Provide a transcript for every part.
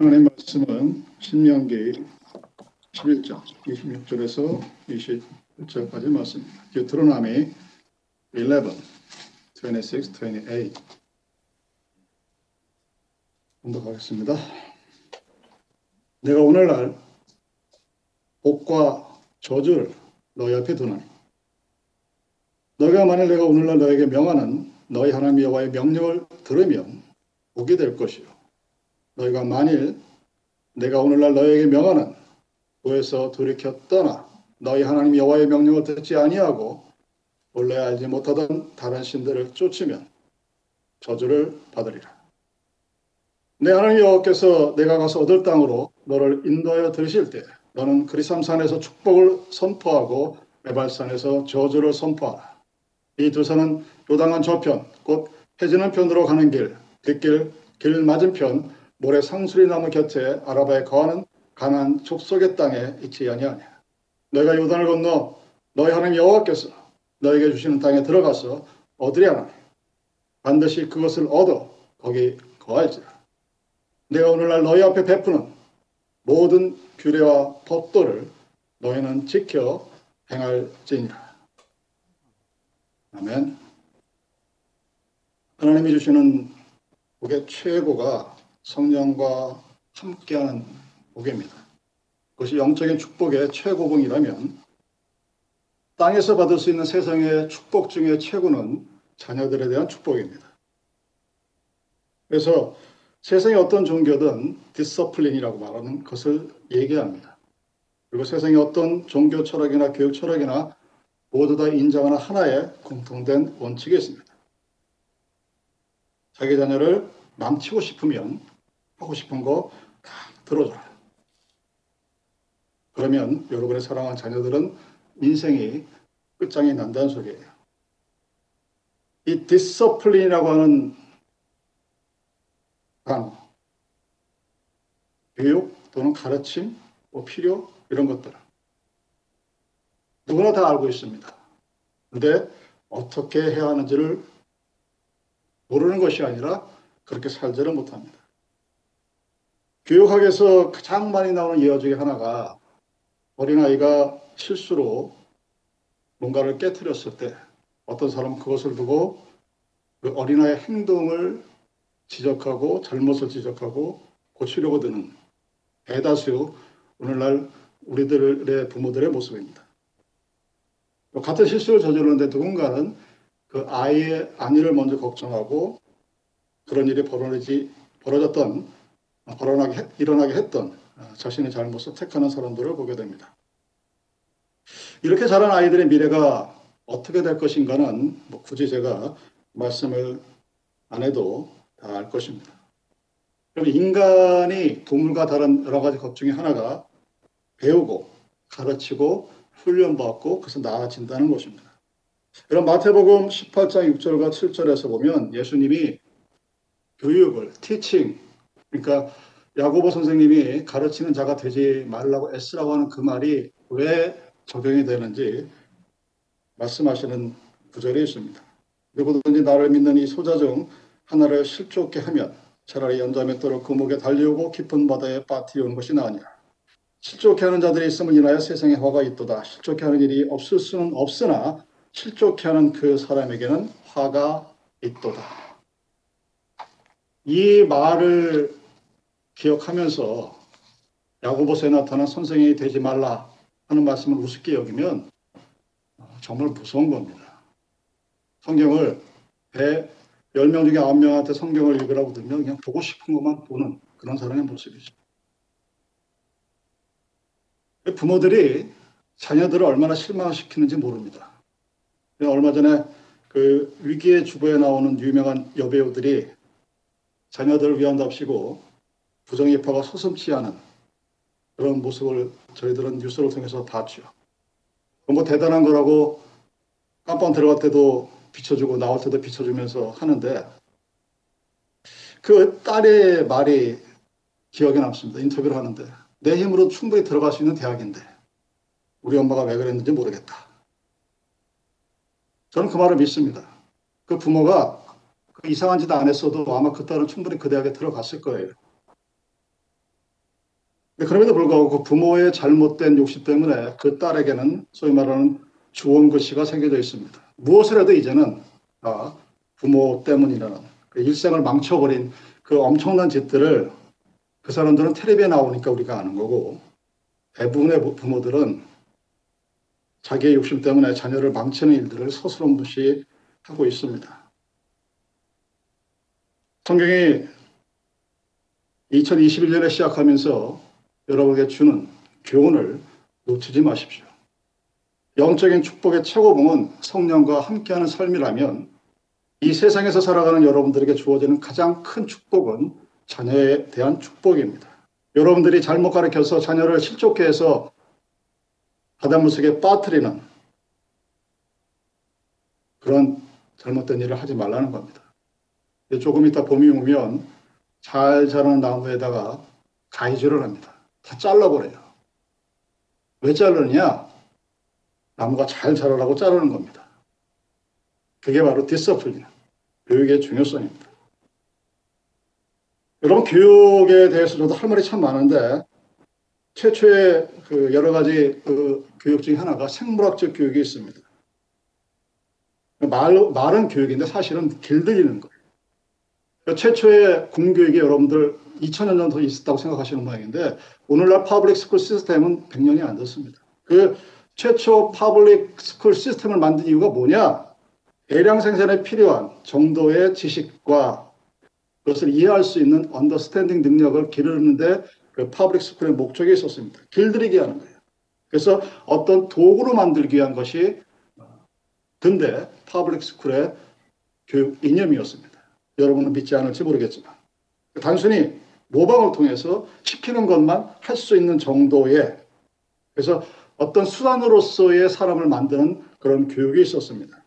하나님 말씀은 신명기 11장 26절에서 27절까지 말씀입니다. 드로나미 11, 26, 28 공독하겠습니다. 내가 오늘날 복과 저주를 너희 앞에 두나니 너희가 만일 내가 오늘날 너에게 명하는 너희 하나님 여호와의 명령을 들으면 복이 될 것이요 너희가 만일 내가 오늘날 너에게 명하는 도에서 돌이켜 떠나 너희 하나님 여호와의 명령을 듣지 아니하고 원래 알지 못하던 다른 신들을 쫓으면 저주를 받으리라. 내 하나님 여호와께서 내가 가서 얻을 땅으로 너를 인도하여 들으실 때 너는 그리삼산에서 축복을 선포하고 메발산에서 저주를 선포하라. 이 두 산은 요당한 저편, 곧 해지는 편으로 가는 길, 뒷길, 길 맞은편, 모래 상수리 나무 곁에 아라바에 거하는 가난 족속의 땅에 있지 아니하냐. 너희가 요단을 건너 너희 하나님 여호와께서 너에게 주시는 땅에 들어가서 얻으려 하나니 반드시 그것을 얻어 거기 거할지라. 내가 오늘날 너희 앞에 베푸는 모든 규례와 법도를 너희는 지켜 행할지니라. 아멘. 하나님이 주시는 복의 최고가 성령과 함께하는 복입니다. 그것이 영적인 축복의 최고봉이라면 땅에서 받을 수 있는 세상의 축복 중에 최고는 자녀들에 대한 축복입니다. 그래서 세상의 어떤 종교든 디서플린이라고 말하는 것을 얘기합니다. 그리고 세상의 어떤 종교 철학이나 교육 철학이나 모두 다 인정하는 하나의 공통된 원칙이 있습니다. 자기 자녀를 망치고 싶으면 하고 싶은 거 다 들어줘라. 그러면 여러분의 사랑하는 자녀들은 인생이 끝장이 난다는 소리예요. 이 discipline이라고 하는 단어, 교육 또는 가르침, 뭐 필요 이런 것들 누구나 다 알고 있습니다. 근데 어떻게 해야 하는지를 모르는 것이 아니라 그렇게 살지를 못합니다. 교육학에서 가장 많이 나오는 예화 중에 하나가 어린아이가 실수로 뭔가를 깨뜨렸을 때 어떤 사람은 그것을 두고 그 어린아이의 행동을 지적하고 잘못을 지적하고 고치려고 드는 대다수 오늘날 우리들의 부모들의 모습입니다. 같은 실수를 저지르는데 누군가는 그 아이의 안위를 먼저 걱정하고 그런 일이 벌어지, 벌어졌던, 벌어나게, 일어나게 했던 어, 자신의 잘못을 택하는 사람들을 보게 됩니다. 이렇게 자란 아이들의 미래가 어떻게 될 것인가는 뭐 굳이 제가 말씀을 안 해도 다 알 것입니다. 그럼 인간이 동물과 다른 여러 가지 것 중에 하나가 배우고 가르치고 훈련받고 그래서 나아진다는 것입니다. 여러 마태복음 18장 6절과 7절에서 보면 예수님이 교육을 티칭 그러니까 야고보 선생님이 가르치는 자가 되지 말라고 애쓰라고 하는 그 말이 왜 적용이 되는지 말씀하시는 구절이 있습니다. 누구든지 나를 믿는 이 소자 중 하나를 실족게 하면 차라리 연자에 떨어 그 목에 달려오고 깊은 바다에 빠뜨리는 것이 나으니라. 실족해 하는 자들이 있음을 인하여 세상에 화가 있도다. 실족해 하는 일이 없을 수는 없으나 실족해 하는 그 사람에게는 화가 있도다. 이 말을 기억하면서 야고보서에 나타난 선생이 되지 말라 하는 말씀을 우습게 여기면 정말 무서운 겁니다. 성경을 배 10명 중에 9명한테 성경을 읽으라고 들면 그냥 보고 싶은 것만 보는 그런 사람의 모습이죠. 부모들이 자녀들을 얼마나 실망시키는지 모릅니다. 얼마 전에 그 위기의 주부에 나오는 유명한 여배우들이 자녀들을 위한답시고 부정입파가 서슴치 않은 그런 모습을 저희들은 뉴스를 통해서 봤죠. 뭐 대단한 거라고 깜빵 들어갈 때도 비춰주고 나올 때도 비춰주면서 하는데 그 딸의 말이 기억에 남습니다. 인터뷰를 하는데 내 힘으로 충분히 들어갈 수 있는 대학인데 우리 엄마가 왜 그랬는지 모르겠다. 저는 그 말을 믿습니다. 그 부모가 그 이상한 짓 안 했어도 아마 그 딸은 충분히 그 대학에 들어갔을 거예요. 그럼에도 불구하고 그 부모의 잘못된 욕심 때문에 그 딸에게는 소위 말하는 주원글씨가 새겨져 있습니다. 무엇을 해도 이제는 아, 부모 때문이라는 그 일생을 망쳐버린 그 엄청난 짓들을 그 사람들은 텔레비에 나오니까 우리가 아는 거고 대부분의 부모들은 자기의 욕심 때문에 자녀를 망치는 일들을 서스럼없이 하고 있습니다. 성경이 2021년에 시작하면서 여러분에게 주는 교훈을 놓치지 마십시오. 영적인 축복의 최고봉은 성령과 함께하는 삶이라면 이 세상에서 살아가는 여러분들에게 주어지는 가장 큰 축복은 자녀에 대한 축복입니다. 여러분들이 잘못 가르쳐서 자녀를 실족해 해서 바닷물 속에 빠뜨리는 그런 잘못된 일을 하지 말라는 겁니다. 조금 이따 봄이 오면 잘 자라는 나무에다가 가위질을 합니다. 다 잘라버려요. 왜 자르느냐? 나무가 잘 자라라고 자르는 겁니다. 그게 바로 디서플린, 교육의 중요성입니다. 여러분, 교육에 대해서 저도 할 말이 참 많은데, 최초의 그 여러 가지 그 교육 중에 하나가 생물학적 교육이 있습니다. 말, 말은 교육인데 사실은 길들이는 거예요. 최초의 공교육이 여러분들 2000년 정도 있었다고 생각하시는 모양인데 오늘날 public school system은 100년이 안 됐습니다. 그 최초 public school system을 만든 이유가 뭐냐? 대량 생산에 필요한 정도의 지식과 그것을 이해할 수 있는 understanding 능력을 기르는데 그 public school의 목적이 있었습니다. 길들이게 하는 거예요. 그래서 어떤 도구로 만들기 위한 것이 근대 public school의 교육 이념이었습니다. 여러분은 믿지 않을지 모르겠지만 단순히 모방을 통해서 시키는 것만 할 수 있는 정도의 그래서 어떤 수단으로서의 사람을 만드는 그런 교육이 있었습니다.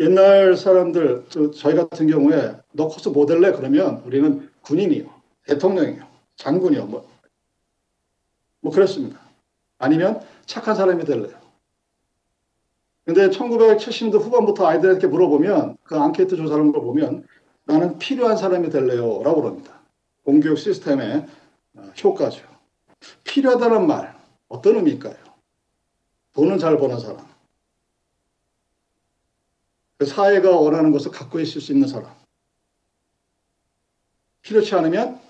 옛날 사람들 저희 같은 경우에 너 커서 모델래 그러면 우리는 군인이요, 대통령이요, 장군이요, 뭐, 뭐 그랬습니다. 아니면 착한 사람이 될래요. 근데 1970년대 후반부터 아이들에게 물어보면 그 앙케이트 조사를 보면 나는 필요한 사람이 될래요 라고 그럽니다. 공교육 시스템의 어, 효과죠. 필요하다는 말 어떤 의미일까요? 돈은 잘 버는 사람. 그 사회가 원하는 것을 갖고 있을 수 있는 사람. 필요치 않으면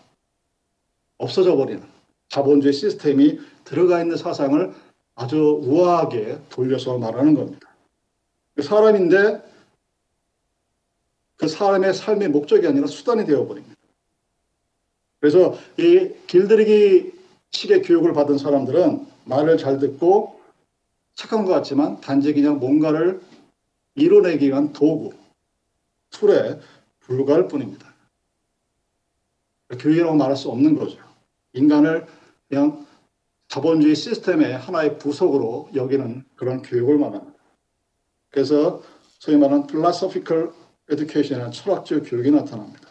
없어져 버리는 자본주의 시스템이 들어가 있는 사상을 아주 우아하게 돌려서 말하는 겁니다. 그 사람인데 그 사람의 삶의 목적이 아니라 수단이 되어버립니다. 그래서 이 길들이기 식의 교육을 받은 사람들은 말을 잘 듣고 착한 것 같지만 단지 그냥 뭔가를 이뤄내기 위한 도구, 툴에 불과할 뿐입니다. 교육이라고 말할 수 없는 거죠. 인간을 그냥 자본주의 시스템의 하나의 부속으로 여기는 그런 교육을 말합니다. 그래서 소위 말하는 philosophical education이라는 철학적 교육이 나타납니다.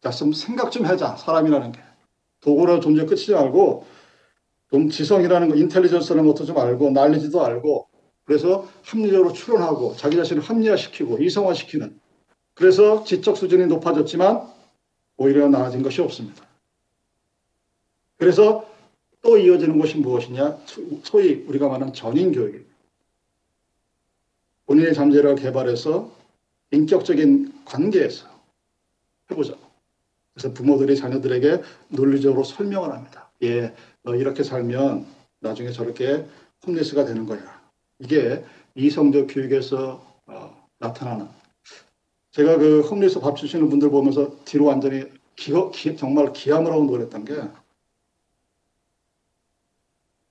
자, 좀 생각 좀 하자, 사람이라는 게. 도구로 존재 끝이지 말고, 좀 지성이라는 거, 인텔리전스라는 것도 좀 알고, 날리지도 알고, 그래서 합리적으로 추론하고, 자기 자신을 합리화시키고, 이성화시키는. 그래서 지적 수준이 높아졌지만, 오히려 나아진 것이 없습니다. 그래서 또 이어지는 것이 무엇이냐? 소위 우리가 말하는 전인 교육입니다. 본인의 잠재력을 개발해서 인격적인 관계에서 해보자. 그래서 부모들이 자녀들에게 논리적으로 설명을 합니다. 예, 너 이렇게 살면 나중에 저렇게 홈리스가 되는 거야. 이게 이성적 교육에서 어, 나타나는. 제가 그 홈리스 밥 주시는 분들 보면서 뒤로 완전히 기어, 기, 정말 하고 놀랬던 게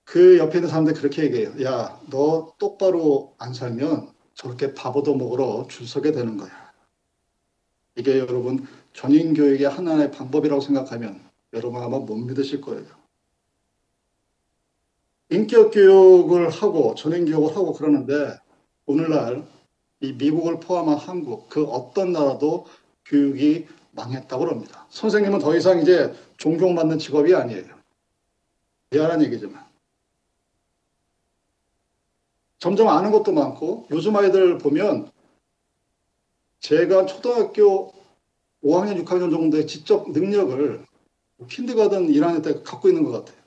그 옆에 있는 사람들이 그렇게 얘기해요. 야, 너 똑바로 안 살면 저렇게 바보도 먹으러 줄 서게 되는 거야. 이게 여러분 전인 교육의 하나의 방법이라고 생각하면 여러분 아마 못 믿으실 거예요. 인격 교육을 하고 전인 교육을 하고 그러는데 오늘날 이 미국을 포함한 한국 그 어떤 나라도 교육이 망했다고 합니다. 선생님은 더 이상 이제 존경받는 직업이 아니에요. 미안한 얘기지만. 점점 아는 것도 많고 요즘 아이들 보면 제가 초등학교 5학년, 6학년 정도의 지적 능력을 킨드가든 1학년 때 갖고 있는 것 같아요.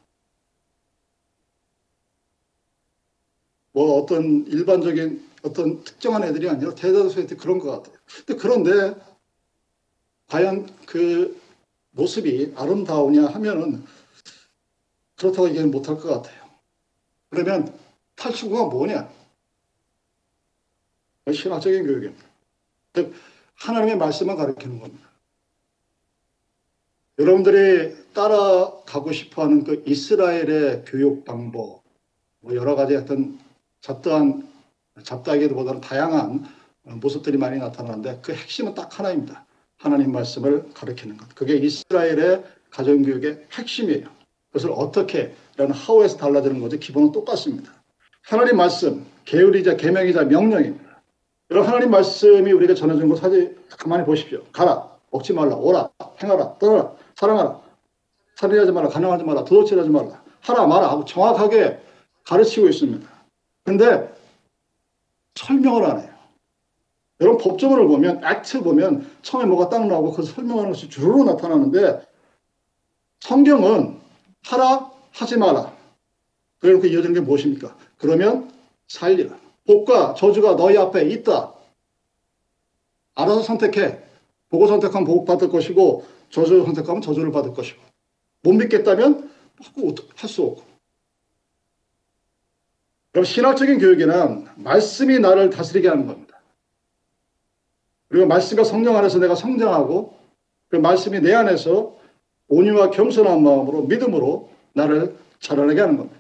뭐 어떤 일반적인 어떤 특정한 애들이 아니라 대다수의 애들이 그런 것 같아요. 근데 그런데 과연 그 모습이 아름다우냐 하면은 그렇다고 얘기는 못할 것 같아요. 그러면 탈출구가 뭐냐? 신화적인 교육입니다. 즉 하나님의 말씀만 가르치는 겁니다. 여러분들이 따라가고 싶어하는 그 이스라엘의 교육 방법, 뭐 여러 가지 어떤 잡다한 잡다하기보다는 다양한 모습들이 많이 나타나는데 그 핵심은 딱 하나입니다. 하나님 말씀을 가르치는 것. 그게 이스라엘의 가정교육의 핵심이에요. 그것을 어떻게 라는 하우에서 달라지는 거죠. 기본은 똑같습니다. 하나님 말씀, 계율이자 계명이자 명령입니다. 여러분 하나님 말씀이 우리가 전해준 거 사실 가만히 보십시오. 가라, 먹지 말라, 오라, 행하라, 떠나라, 사랑하라, 살인하지 말라, 가능하지 말라, 도둑질하지 말라, 하라 마라 하고 정확하게 가르치고 있습니다. 근데 설명을 안 해요. 여러분 법조문을 보면 액트 보면 처음에 뭐가 딱 나오고 그 설명하는 것이 주로 나타나는데 성경은 하라 하지 마라. 그래놓고 이어지는 게 무엇입니까? 그러면 살리라. 복과 저주가 너희 앞에 있다. 알아서 선택해. 복을 선택하면 복 받을 것이고 저주를 선택하면 저주를 받을 것이고 못 믿겠다면 할수 없고 그럼 신학적인 교육에는 말씀이 나를 다스리게 하는 겁니다. 그리고 말씀과 성령 안에서 내가 성장하고 그 말씀이 내 안에서 온유와 겸손한 마음으로 믿음으로 나를 자라나게 하는 겁니다.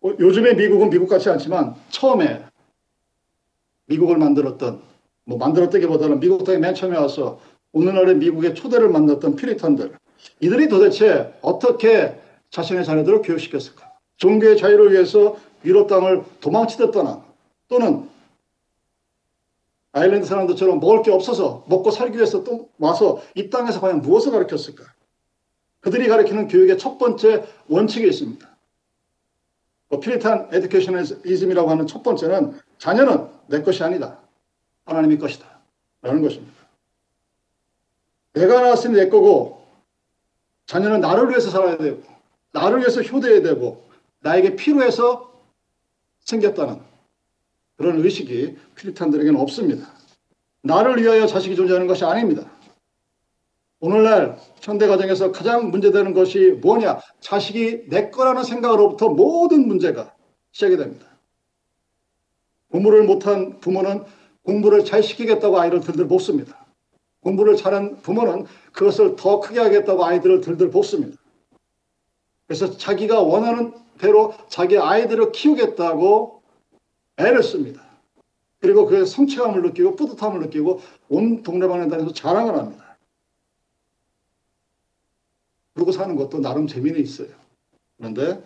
어, 요즘에 미국은 미국 같지 않지만 처음에 미국을 만들었던 뭐 만들었다기보다는 미국 땅에 맨 처음에 와서 오늘날의 미국의 초대를 만났던 피리탄들 이들이 도대체 어떻게 자신의 자녀들을 교육시켰을까? 종교의 자유를 위해서 유럽 땅을 도망치듯 떠나 또는 아일랜드 사람들처럼 먹을 게 없어서 먹고 살기 위해서 또 와서 이 땅에서 과연 무엇을 가르쳤을까? 그들이 가르치는 교육의 첫 번째 원칙이 있습니다. 뭐 피리탄 에듀케이셔널이즘이라고 하는 첫 번째는 자녀는 내 것이 아니다. 하나님의 것이다. 라는 것입니다. 내가 낳았으니 내 거고 자녀는 나를 위해서 살아야 되고 나를 위해서 효대해야 되고 나에게 필요해서 생겼다는 그런 의식이 피리탄들에게는 없습니다. 나를 위하여 자식이 존재하는 것이 아닙니다. 오늘날 현대 가정에서 가장 문제되는 것이 뭐냐? 자식이 내 거라는 생각으로부터 모든 문제가 시작이 됩니다. 공부를 못한 부모는 공부를 잘 시키겠다고 아이를 들들 볶습니다. 공부를 잘한 부모는 그것을 더 크게 하겠다고 아이들을 들들 볶습니다. 그래서 자기가 원하는 대로 자기 아이들을 키우겠다고 애를 씁니다. 그리고 그 성취감을 느끼고 뿌듯함을 느끼고 온 동네방네 다니면서 자랑을 합니다. 그러고 사는 것도 나름 재미는 있어요. 그런데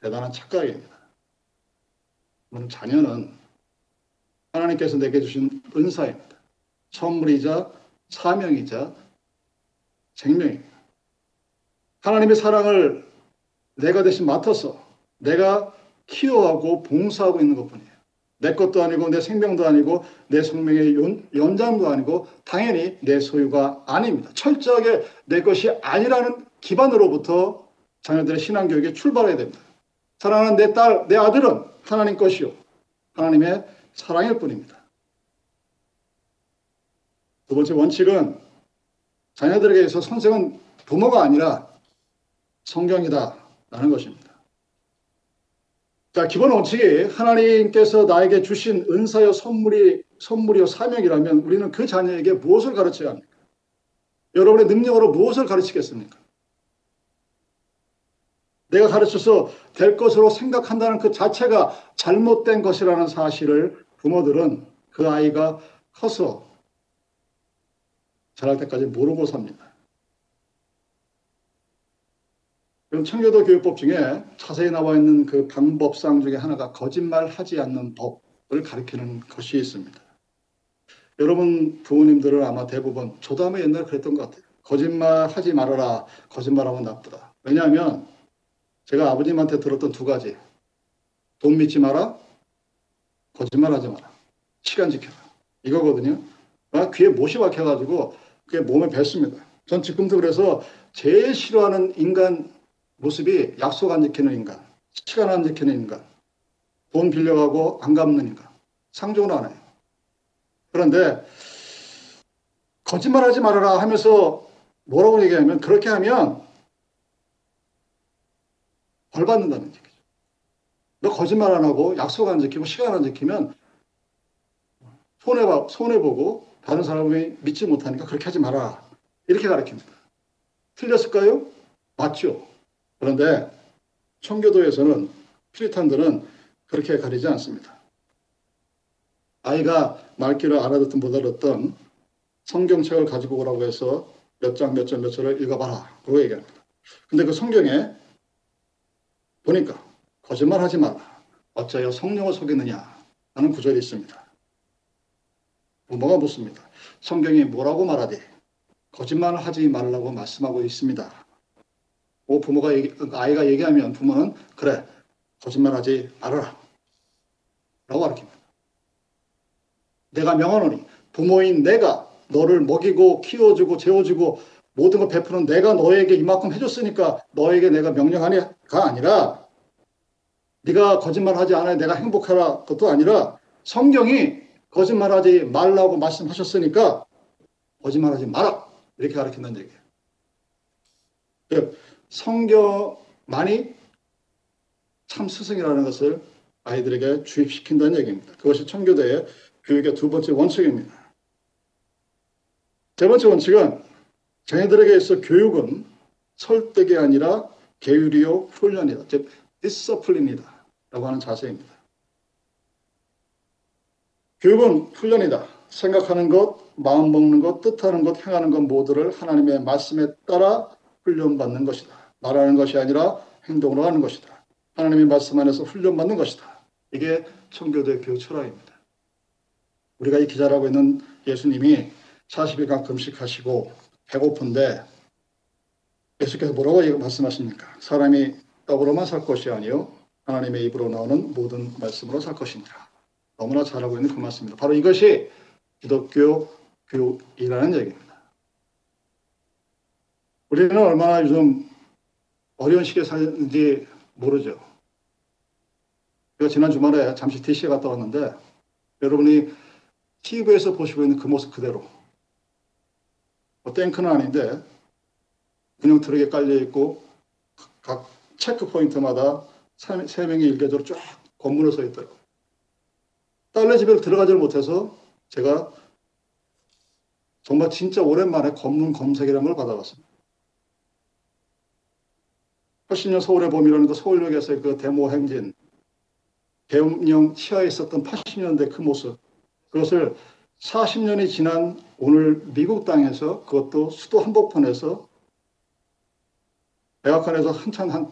대단한 착각입니다. 그럼 자녀는 하나님께서 내게 주신 은사입니다. 선물이자 사명이자 생명입니다. 하나님의 사랑을 내가 대신 맡아서 내가 키워하고 봉사하고 있는 것 뿐이에요. 내 것도 아니고 내 생명도 아니고 내 생명의 연, 장도 아니고 당연히 내 소유가 아닙니다. 철저하게 내 것이 아니라는 기반으로부터 자녀들의 신앙교육에 출발해야 됩니다. 사랑하는 내 딸, 내 아들은 하나님 것이요. 하나님의 사랑일 뿐입니다. 두 번째 원칙은 자녀들에게서 선생은 부모가 아니라 성경이다 라는 것입니다. 자, 기본 원칙이 하나님께서 나에게 주신 은사여 선물이 선물이요 사명이라면 우리는 그 자녀에게 무엇을 가르쳐야 합니까? 여러분의 능력으로 무엇을 가르치겠습니까? 내가 가르쳐서 될 것으로 생각한다는 그 자체가 잘못된 것이라는 사실을 부모들은 그 아이가 커서 자랄 때까지 모르고 삽니다. 그럼 청교도 교육법 중에 자세히 나와 있는 그 방법상 중에 하나가 거짓말하지 않는 법을 가리키는 것이 있습니다. 여러분 부모님들은 아마 대부분 저도 아마 옛날에 그랬던 것 같아요. 거짓말하지 말아라. 거짓말하면 나쁘다. 왜냐하면 제가 아버님한테 들었던 두 가지. 돈 믿지 마라. 거짓말하지 마라. 시간 지켜라. 이거거든요. 아, 귀에 못이 박혀가지고 그게 몸에 뱄습니다. 전 지금도 그래서 제일 싫어하는 인간 모습이 약속 안 지키는 인간, 시간 안 지키는 인간, 돈 빌려가고 안 갚는 인간. 상종을 안 해요. 그런데 거짓말하지 말아라 하면서 뭐라고 얘기하면 그렇게 하면 벌 받는다는 얘기죠. 너 거짓말 안 하고 약속 안 지키고 시간 안 지키면 손해 손해 보고 다른 사람이 믿지 못하니까 그렇게 하지 마라. 이렇게 가르칩니다. 틀렸을까요? 맞죠. 그런데 청교도에서는 프리탄들은 그렇게 가리지 않습니다. 아이가 말귀를 알아듣든 못 알아듣든 성경책을 가지고 오라고 해서 몇 장, 몇 절, 몇 절을 읽어봐라. 그러고 얘기합니다. 근데 그 성경에 보니까 거짓말 하지 마라. 어쩌여 성령을 속이느냐 하는 구절이 있습니다. 부모가 묻습니다. 성경이 뭐라고 말하되 거짓말 하지 말라고 말씀하고 있습니다. 오 부모가 얘기, 아이가 얘기하면 부모는 그래 거짓말하지 말아라 라고 가르칩니다. 내가 명하노니 부모인 내가 너를 먹이고 키워주고 재워주고 모든 걸 베푸는 내가 너에게 이만큼 해줬으니까 너에게 내가 명령하니가 아니라 네가 거짓말하지 않아야 내가 행복하라 그것도 아니라 성경이 거짓말하지 말라고 말씀하셨으니까 거짓말하지 마라 이렇게 가르친다는 얘기예요. 성경만이 참 스승이라는 것을 아이들에게 주입시킨다는 얘기입니다. 그것이 청교도의 교육의 두 번째 원칙입니다. 세 번째 원칙은 자녀들에게 있어 교육은 설득이 아니라 계율이요 훈련이다. 즉 디서플린이다. 라고 하는 자세입니다. 교육은 훈련이다. 생각하는 것, 마음 먹는 것, 뜻하는 것, 행하는 것 모두를 하나님의 말씀에 따라 훈련받는 것이다. 말하는 것이 아니라 행동으로 하는 것이다. 하나님의 말씀 안에서 훈련받는 것이다. 이게 청교도의 교육 철학입니다. 우리가 이 기자라고 있는 예수님이 40일간 금식하시고 배고픈데 예수께서 뭐라고 말씀하십니까? 사람이 떡으로만 살 것이 아니요 하나님의 입으로 나오는 모든 말씀으로 살 것이니라. 너무나 잘하고 있는 그 말씀입니다. 바로 이것이 기독교 교육이라는 얘기입니다. 우리는 얼마나 요즘 어려운 시기에 사는지 모르죠. 제가 지난 주말에 잠시 DC에 갔다 왔는데 여러분이 TV에서 보시고 있는 그 모습 그대로 뭐 탱크는 아닌데 군용 트럭에 깔려 있고 각 체크 포인트마다 세 명이 일개적으로 쫙 건물을 서 있더라고요. 딸네 집에 들어가지를 못해서 제가 정말 진짜 오랜만에 검문 검색이라는 걸 받아봤습니다. 80년 서울의 봄이라는 그 서울역에서의 그 데모 행진, 대통령 치하에 있었던 80년대 그 모습, 그것을 40년이 지난 오늘 미국 땅에서 그것도 수도 한복판에서 백악관에서 한참 한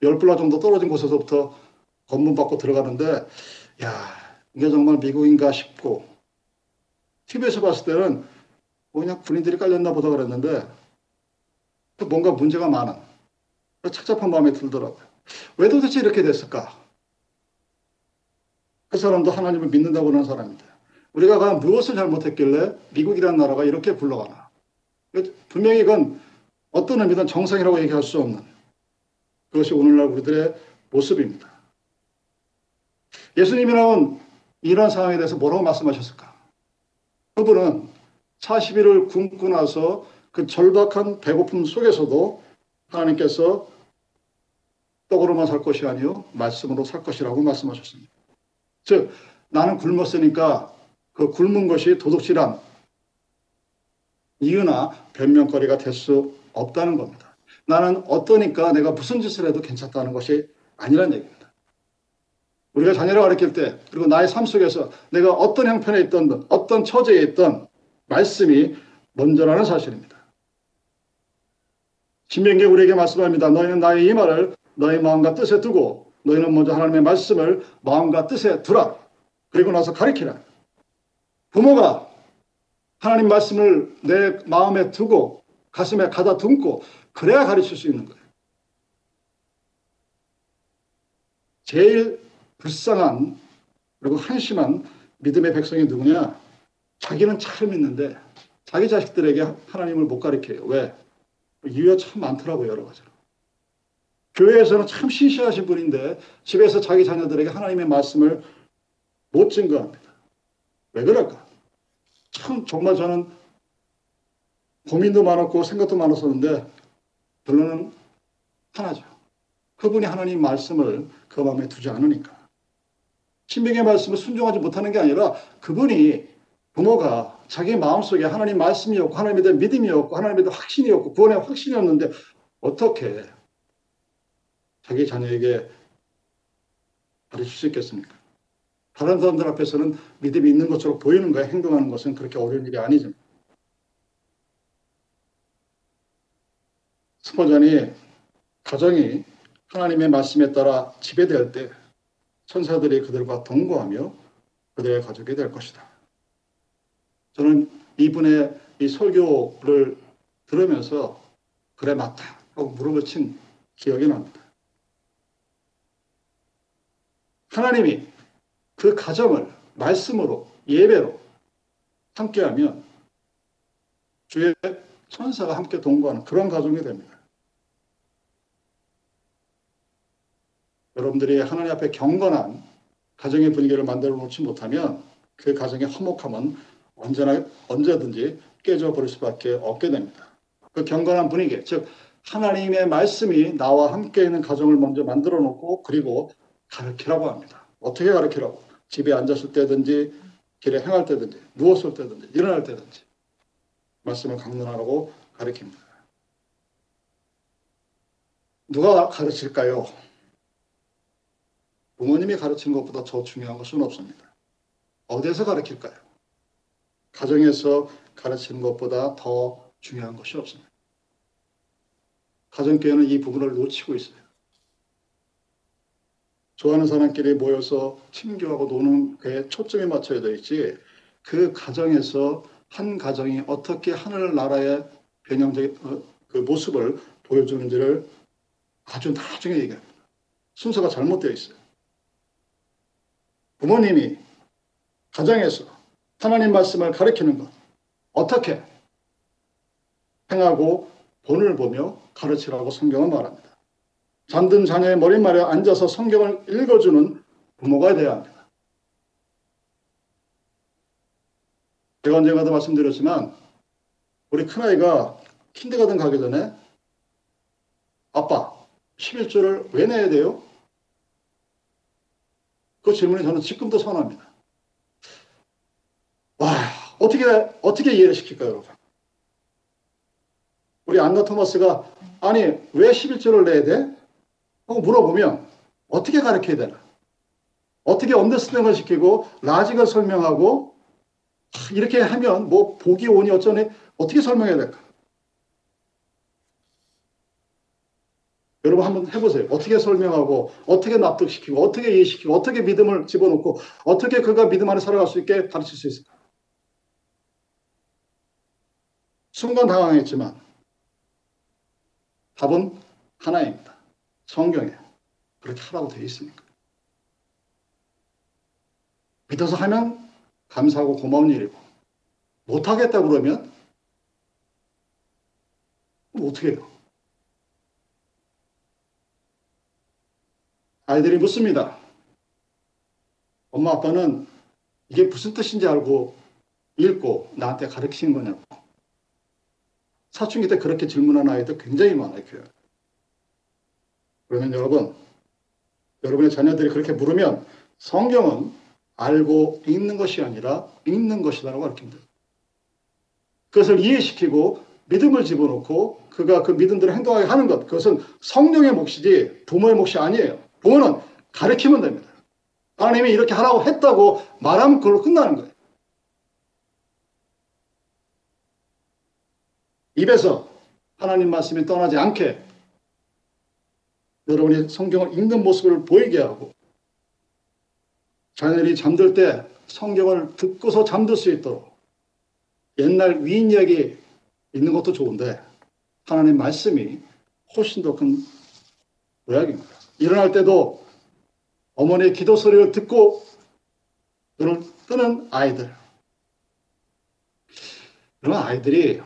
10불라 정도 떨어진 곳에서부터 검문 받고 들어가는데 야 이게 정말 미국인가 싶고 TV에서 봤을 때는 뭐 그냥 군인들이 깔렸나 보다 그랬는데 뭔가 문제가 많은 착잡한 마음이 들더라고요. 왜 도대체 이렇게 됐을까? 그 사람도 하나님을 믿는다고 하는 사람인데 우리가 과연 무엇을 잘못했길래 미국이라는 나라가 이렇게 굴러가나? 분명히 이건 어떤 의미든 정상이라고 얘기할 수 없는 그것이 오늘날 우리들의 모습입니다. 예수님이 나온 이러한 상황에 대해서 뭐라고 말씀하셨을까? 그분은 40일을 굶고 나서 그 절박한 배고픔 속에서도 하나님께서 떡으로만 살 것이 아니요 말씀으로 살 것이라고 말씀하셨습니다. 즉 나는 굶었으니까 그 굶은 것이 도둑질한 이유나 변명거리가 될 수 없다는 겁니다. 나는 어떠니까 내가 무슨 짓을 해도 괜찮다는 것이 아니란 얘기입니다. 우리가 자녀를 가르칠 때 그리고 나의 삶 속에서 내가 어떤 형편에 있던 어떤 처지에 있던 말씀이 먼저라는 사실입니다. 신명기 우리에게 말씀합니다. 너희는 나의 이 말을 너희 마음과 뜻에 두고 너희는 먼저 하나님의 말씀을 마음과 뜻에 두라. 그리고 나서 가리키라. 부모가 하나님 말씀을 내 마음에 두고 가슴에 가다 듬고 그래야 가르칠 수 있는 거예요. 제일 불쌍한 그리고 한심한 믿음의 백성이 누구냐? 자기는 잘 믿는데 자기 자식들에게 하나님을 못 가르쳐요. 왜? 이유가 참 많더라고요, 여러 가지로. 교회에서는 참 신실하신 분인데 집에서 자기 자녀들에게 하나님의 말씀을 못 증거합니다. 왜 그럴까? 참 정말 저는 고민도 많았고 생각도 많았었는데 결론은 하나죠. 그분이 하나님 말씀을 그 마음에 두지 않으니까. 신명의 말씀을 순종하지 못하는 게 아니라 그분이 부모가 자기 마음속에 하나님 말씀이었고 하나님에 대한 믿음이었고 하나님에 대한 확신이었고 구원의 확신이었는데 어떻게 자기 자녀에게 가르칠 수 있겠습니까? 다른 사람들 앞에서는 믿음이 있는 것처럼 보이는 거야. 행동하는 것은 그렇게 어려운 일이 아니죠. 스포전이 가정이 하나님의 말씀에 따라 지배될 때 천사들이 그들과 동거하며 그들의 가족이 될 것이다. 저는 이분의 이 설교를 들으면서 그래 맞다 하고 무릎을 친 기억이 납니다. 하나님이 그 가정을 말씀으로 예배로 함께하면 주의 천사가 함께 동거하는 그런 가정이 됩니다. 여러분들이 하나님 앞에 경건한 가정의 분위기를 만들어 놓지 못하면 그 가정의 화목함은 언제나 언제든지 깨져 버릴 수밖에 없게 됩니다. 그 경건한 분위기, 즉 하나님의 말씀이 나와 함께 있는 가정을 먼저 만들어 놓고 그리고 가르치라고 합니다. 어떻게 가르치라고? 집에 앉았을 때든지 길에 행할 때든지 누웠을 때든지 일어날 때든지 말씀을 강론하라고 가르칩니다. 누가 가르칠까요? 부모님이 가르치는 것보다 더 중요한 것은 없습니다. 어디에서 가르칠까요? 가정에서 가르치는 것보다 더 중요한 것이 없습니다. 가정교회는 이 부분을 놓치고 있어요. 좋아하는 사람끼리 모여서 친교하고 노는 게 초점이 맞춰야 되겠지. 그 가정에서 한 가정이 어떻게 하늘나라의 변형적인 어, 그 모습을 보여주는지를 아주 나중에 얘기합니다. 순서가 잘못되어 있어요. 부모님이 가정에서 하나님 말씀을 가르치는 것 어떻게 행하고 본을 보며 가르치라고 성경은 말합니다. 잠든 자녀의 머릿말에 앉아서 성경을 읽어주는 부모가 되어야 합니다. 제가 언젠가도 말씀드렸지만 우리 큰아이가 킨드가든 가기 전에 아빠 11조를 왜 내야 돼요? 그 질문이 저는 지금도 선합니다. 와, 어떻게, 어떻게 이해를 시킬까요, 여러분? 우리 안나 토마스가, 아니, 왜 11조를 내야 돼? 하고 물어보면, 어떻게 가르쳐야 되나? 어떻게 언더스탠딩을 시키고, 라직을 설명하고, 이렇게 하면, 뭐, 복이 오니 어쩌니, 어떻게 설명해야 될까? 여러분 한번 해보세요. 어떻게 설명하고, 어떻게 납득시키고, 어떻게 이해시키고, 어떻게 믿음을 집어넣고, 어떻게 그가 믿음 안에 살아갈 수 있게 가르칠 수 있을까? 순간 당황했지만, 답은 하나입니다. 성경에. 그렇게 하라고 되어 있으니까. 믿어서 하면 감사하고 고마운 일이고, 못하겠다 그러면, 어떻게 해요? 아이들이 묻습니다. 엄마 아빠는 이게 무슨 뜻인지 알고 읽고 나한테 가르치는 거냐고. 사춘기 때 그렇게 질문하는 아이들 굉장히 많아요, 교회. 그러면 여러분, 여러분의 자녀들이 그렇게 물으면 성경은 알고 읽는 것이 아니라 읽는 것이다라고 가르칩니다. 그것을 이해시키고 믿음을 집어넣고 그가 그 믿음대로 행동하게 하는 것, 그것은 성령의 몫이지 부모의 몫이 아니에요. 부모는 가르치면 됩니다. 하나님이 이렇게 하라고 했다고 말하면 그걸로 끝나는 거예요. 입에서 하나님 말씀이 떠나지 않게 여러분이 성경을 읽는 모습을 보이게 하고 자녀들이 잠들 때 성경을 듣고서 잠들 수 있도록 옛날 위인 이야기 있는 것도 좋은데 하나님 말씀이 훨씬 더 큰 모약입니다. 일어날 때도 어머니의 기도 소리를 듣고 눈을 뜨는 아이들. 그런 아이들이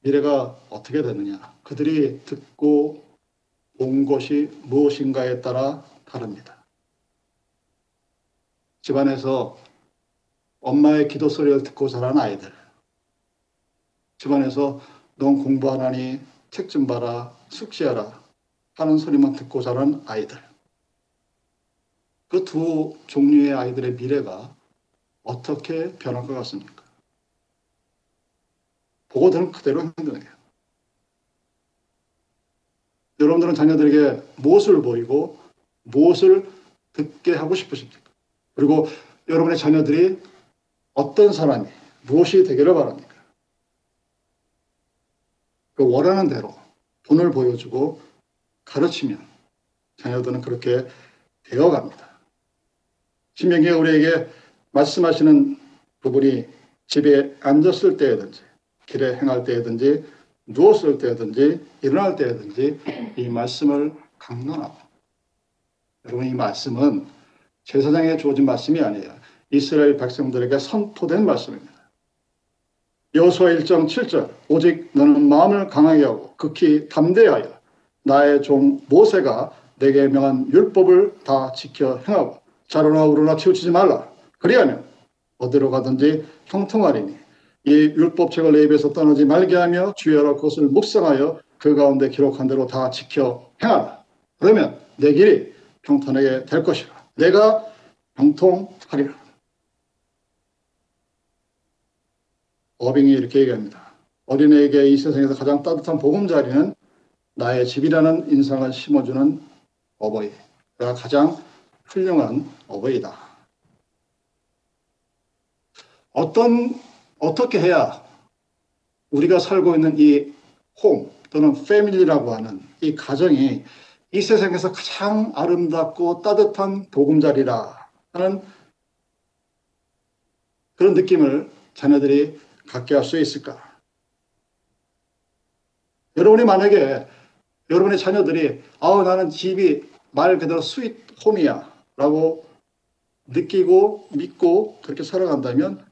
미래가 어떻게 되느냐. 그들이 듣고 본 것이 무엇인가에 따라 다릅니다. 집안에서 엄마의 기도 소리를 듣고 자란 아이들. 집안에서 넌 공부하라니 책 좀 봐라, 숙제하라 하는 소리만 듣고 자란 아이들. 그 두 종류의 아이들의 미래가 어떻게 변할 것 같습니까? 보고 들은 그대로 행동해요. 여러분들은 자녀들에게 무엇을 보이고 무엇을 듣게 하고 싶으십니까? 그리고 여러분의 자녀들이 어떤 사람이 무엇이 되기를 바랍니까? 그 원하는 대로 돈을 보여주고 가르치면 자녀들은 그렇게 되어갑니다. 신명기에 우리에게 말씀하시는 부분이 집에 앉았을 때든지 길에 행할 때든지 누웠을 때든지 일어날 때든지 이 말씀을 강론하고 여러분 이 말씀은 제사장에 주어진 말씀이 아니에요. 이스라엘 백성들에게 선포된 말씀입니다. 여호수아 1장 7절 오직 너는 마음을 강하게 하고 극히 담대하여 나의 종 모세가 내게 명한 율법을 다 지켜 행하고 자로나 우로나 치우치지 말라. 그리하면 어디로 가든지 형통하리니 이 율법책을 내 입에서 떠나지 말게 하며 주여라 그것을 묵상하여 그 가운데 기록한 대로 다 지켜 행하라. 그러면 내 길이 평탄하게 될 것이라. 내가 형통하리라. 어빙이 이렇게 얘기합니다. 어린애에게 이 세상에서 가장 따뜻한 보금자리는 나의 집이라는 인상을 심어주는 어버이가 가장 훌륭한 어버이다. 어떤 어떻게 해야 우리가 살고 있는 이 홈 또는 패밀리라고 하는 이 가정이 이 세상에서 가장 아름답고 따뜻한 보금자리라 하는 그런 느낌을 자녀들이 갖게 할 수 있을까? 여러분이 만약에 여러분의 자녀들이 아우 나는 집이 말 그대로 스윗 홈이야 라고 느끼고 믿고 그렇게 살아간다면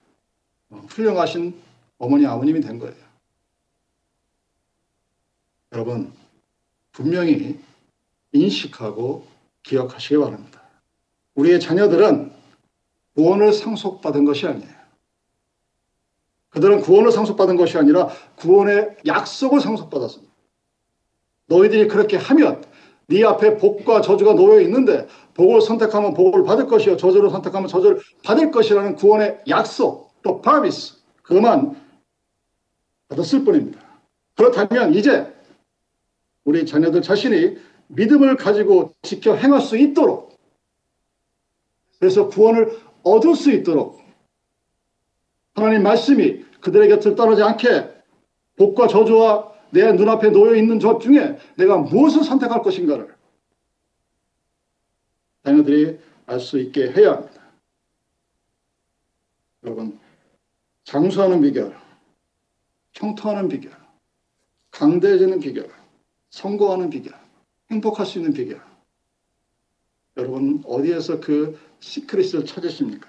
훌륭하신 어머니 아버님이 된 거예요. 여러분 분명히 인식하고 기억하시기 바랍니다. 우리의 자녀들은 구원을 상속받은 것이 아니에요. 그들은 구원을 상속받은 것이 아니라 구원의 약속을 상속받았습니다. 너희들이 그렇게 하면 네 앞에 복과 저주가 놓여 있는데 복을 선택하면 복을 받을 것이요 저주를 선택하면 저주를 받을 것이라는 구원의 약속 또 파비스 그만 받았을 뿐입니다. 그렇다면 이제 우리 자녀들 자신이 믿음을 가지고 지켜 행할 수 있도록 그래서 구원을 얻을 수 있도록 하나님 말씀이 그들의 곁을 떠나지 않게 복과 저주와 내 눈앞에 놓여 있는 것 중에 내가 무엇을 선택할 것인가를 자녀들이 알 수 있게 해야 합니다. 여러분, 장수하는 비결, 형통하는 비결, 강대해지는 비결, 성공하는 비결, 행복할 수 있는 비결. 여러분, 어디에서 그 시크릿을 찾으십니까?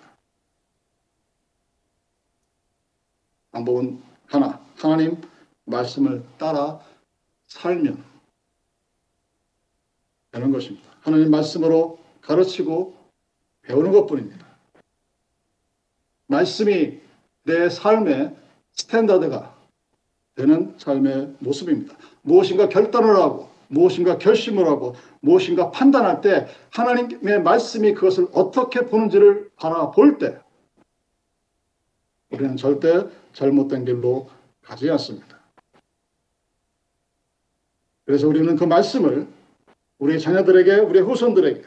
방법은 하나. 하나님 말씀을 따라 살면 되는 것입니다. 하나님 말씀으로 가르치고 배우는 것 뿐입니다. 말씀이 내 삶의 스탠다드가 되는 삶의 모습입니다. 무엇인가 결단을 하고 무엇인가 결심을 하고 무엇인가 판단할 때 하나님의 말씀이 그것을 어떻게 보는지를 바라볼 때 우리는 절대 잘못된 길로 가지 않습니다. 그래서 우리는 그 말씀을 우리 자녀들에게, 우리 후손들에게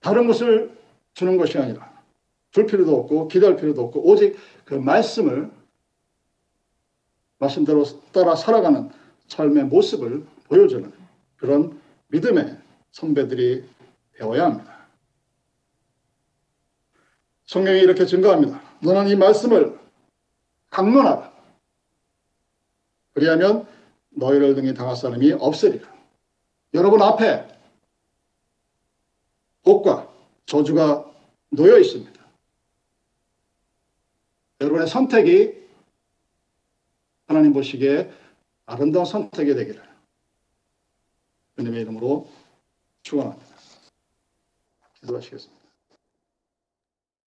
다른 것을 주는 것이 아니라 줄 필요도 없고 기대할 필요도 없고 오직 그 말씀을 말씀대로 따라 살아가는 삶의 모습을 보여주는 그런 믿음의 선배들이 되어야 합니다. 성경이 이렇게 증거합니다. 너는 이 말씀을 강론하라. 그리하면 너희를 등에 당할 사람이 없으리라. 여러분 앞에 복과 저주가 놓여 있습니다. 여러분의 선택이 하나님 보시기에 아름다운 선택이 되기를 주님의 이름으로 축원합니다. 기도하시겠습니다.